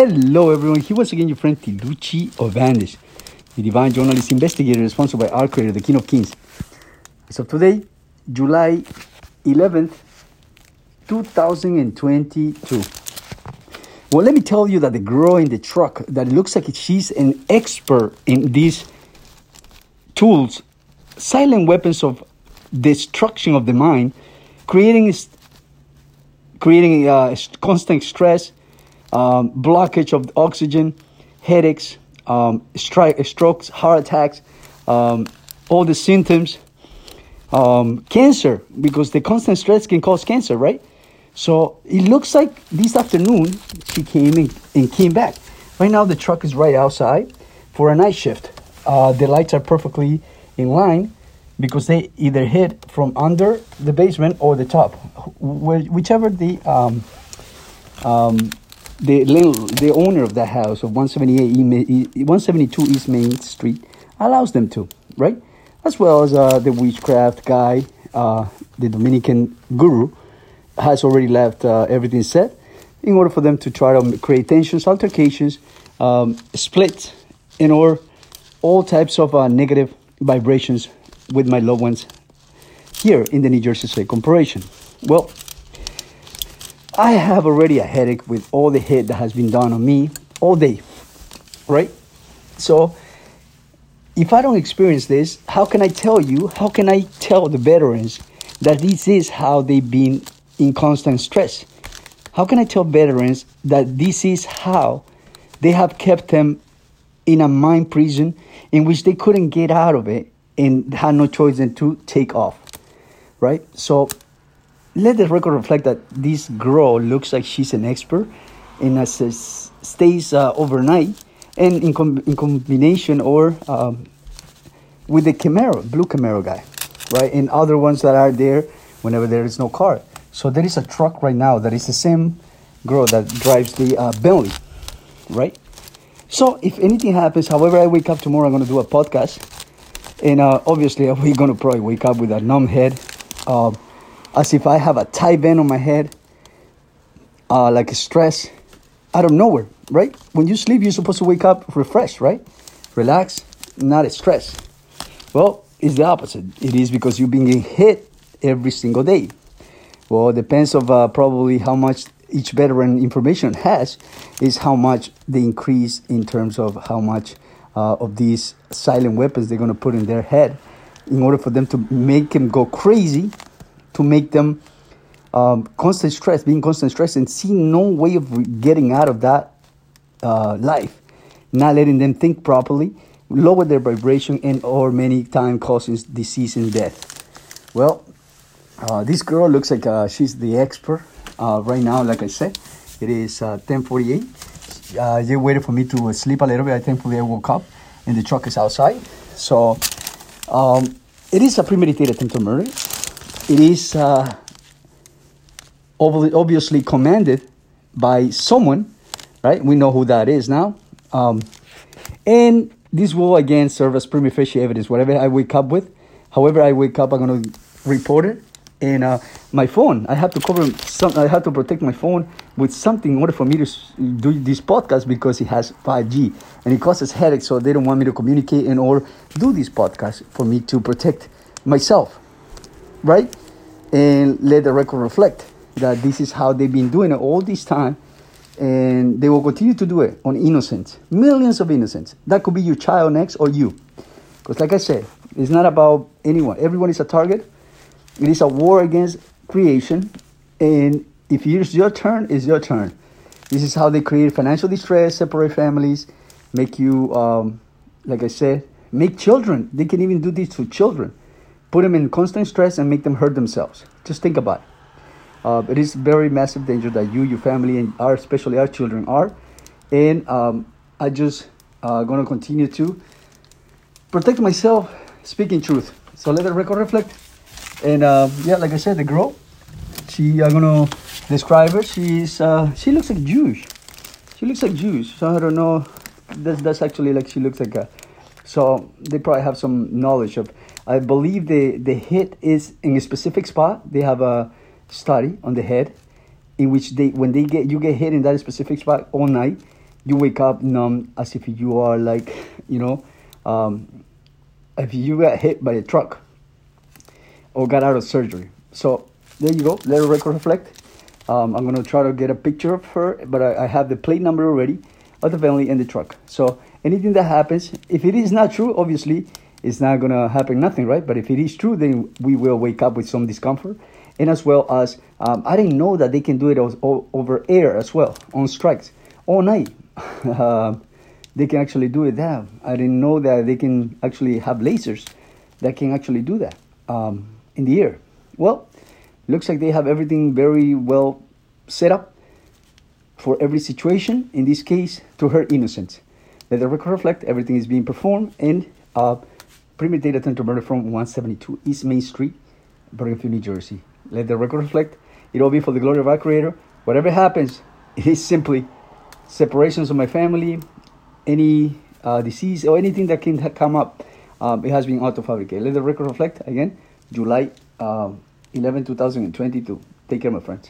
Hello, everyone. Here once again, your friend Tiluchi Ovandish, the divine journalist investigator sponsored by our creator, the King of Kings. So today, July 11th, 2022. Well, let me tell you that the girl in the truck, that looks like she's an expert in these tools, silent weapons of destruction of the mind, creating creating uh, constant stress, um, blockage of oxygen, headaches, um, stri- strokes, heart attacks, um, all the symptoms, um, cancer, because the constant stress can cause cancer, right? So it looks like this afternoon she came in and came back. Right now the truck is right outside for a night shift. Uh, the lights are perfectly in line because they either hit from under the basement or the top, whichever the um, um, the the owner of that house of 178 172 East Main Street allows them to, right? As well as uh, the witchcraft guy, uh, the Dominican guru, has already left uh, everything set in order for them to try to create tensions, altercations, um, splits, and or all types of uh, negative vibrations with my loved ones here in the New Jersey State Corporation. Well, I have already a headache with all the hit that has been done on me all day, right? So, if I don't experience this, how can I tell you? How can I tell the veterans that this is how they've been in constant stress? How can I tell veterans that this is how they have kept them in a mind prison in which they couldn't get out of it and had no choice than to take off, right? So let the record reflect that this girl looks like she's an expert and as stays uh, overnight and in, com- in combination or um, with the Camaro, blue Camaro guy, right? And other ones that are there whenever there is no car. So there is a truck right now that is the same girl that drives the uh, Bentley, right? So if anything happens, however I wake up tomorrow, I'm going to do a podcast. And uh, obviously, we're going to probably wake up with a numb head. Uh, as if I have a tight band on my head, uh, like a stress out of nowhere, right? When you sleep, you're supposed to wake up refreshed, right? Relax, not stress. Well, it's the opposite. It is because you've been getting hit every single day. Well, it depends of uh, probably how much each veteran information has is how much they increase in terms of how much uh, of these silent weapons they're going to put in their head in order for them to make them go crazy to make them um, constant stress, being constant stress, and seeing no way of getting out of that uh, life, not letting them think properly, lower their vibration, and or many times causes disease and death. Well, uh, this girl looks like uh, she's the expert uh, right now. Like I said, it is 10:48. Uh, uh, they waited for me to sleep a little bit. I thankfully I woke up, and the truck is outside. So, um, it is a premeditated attempt to murder it is uh, obviously commanded by someone, right? We know who that is now. Um, and this will again serve as prima facie evidence. Whatever I wake up with, however I wake up, I'm going to report it. And uh, my phone, I have to cover some. I have to protect my phone with something in order for me to do this podcast because it has 5G and it causes headaches. So they don't want me to communicate and or do this podcast for me to protect myself right? And let the record reflect that this is how they've been doing it all this time. And they will continue to do it on innocents, millions of innocents. That could be your child next or you. Because, like I said, it's not about anyone. Everyone is a target. It is a war against creation. And if it's your turn, it's your turn. This is how they create financial distress, separate families, make you, um, like I said, make children. They can even do this to children put them in constant stress and make them hurt themselves. Just think about it. Uh, it is very massive danger that you, your family, and our, especially our children are. And um, I just uh, gonna continue to protect myself, speaking truth. So let the record reflect. And uh, yeah, like I said, the girl, she I'm gonna describe her. She's uh, she looks like Jewish. She looks like Jewish. So I don't know. That's that's actually like she looks like a. So they probably have some knowledge of I believe the, the hit is in a specific spot. They have a study on the head in which they when they get you get hit in that specific spot all night, you wake up numb as if you are like, you know, um, if you got hit by a truck or got out of surgery. So there you go. Let the record reflect. Um, I'm gonna try to get a picture of her, but I, I have the plate number already of the family and the truck. So anything that happens, if it is not true, obviously it's not gonna happen nothing, right? But if it is true, then we will wake up with some discomfort, and as well as um, I didn't know that they can do it over air as well on strikes all night. uh, they can actually do it there. I didn't know that they can actually have lasers that can actually do that um, in the air. Well, looks like they have everything very well set up for every situation. In this case, to her innocence. Let the record reflect everything is being performed in uh, premeditated attempt to murder from 172 East Main Street, Bergenfield, New Jersey. Let the record reflect it all be for the glory of our Creator. Whatever happens, it is simply separations of my family, any uh, disease or anything that can come up. Um, it has been auto fabricated. Let the record reflect again, July um, 11, 2022. Take care, my friends.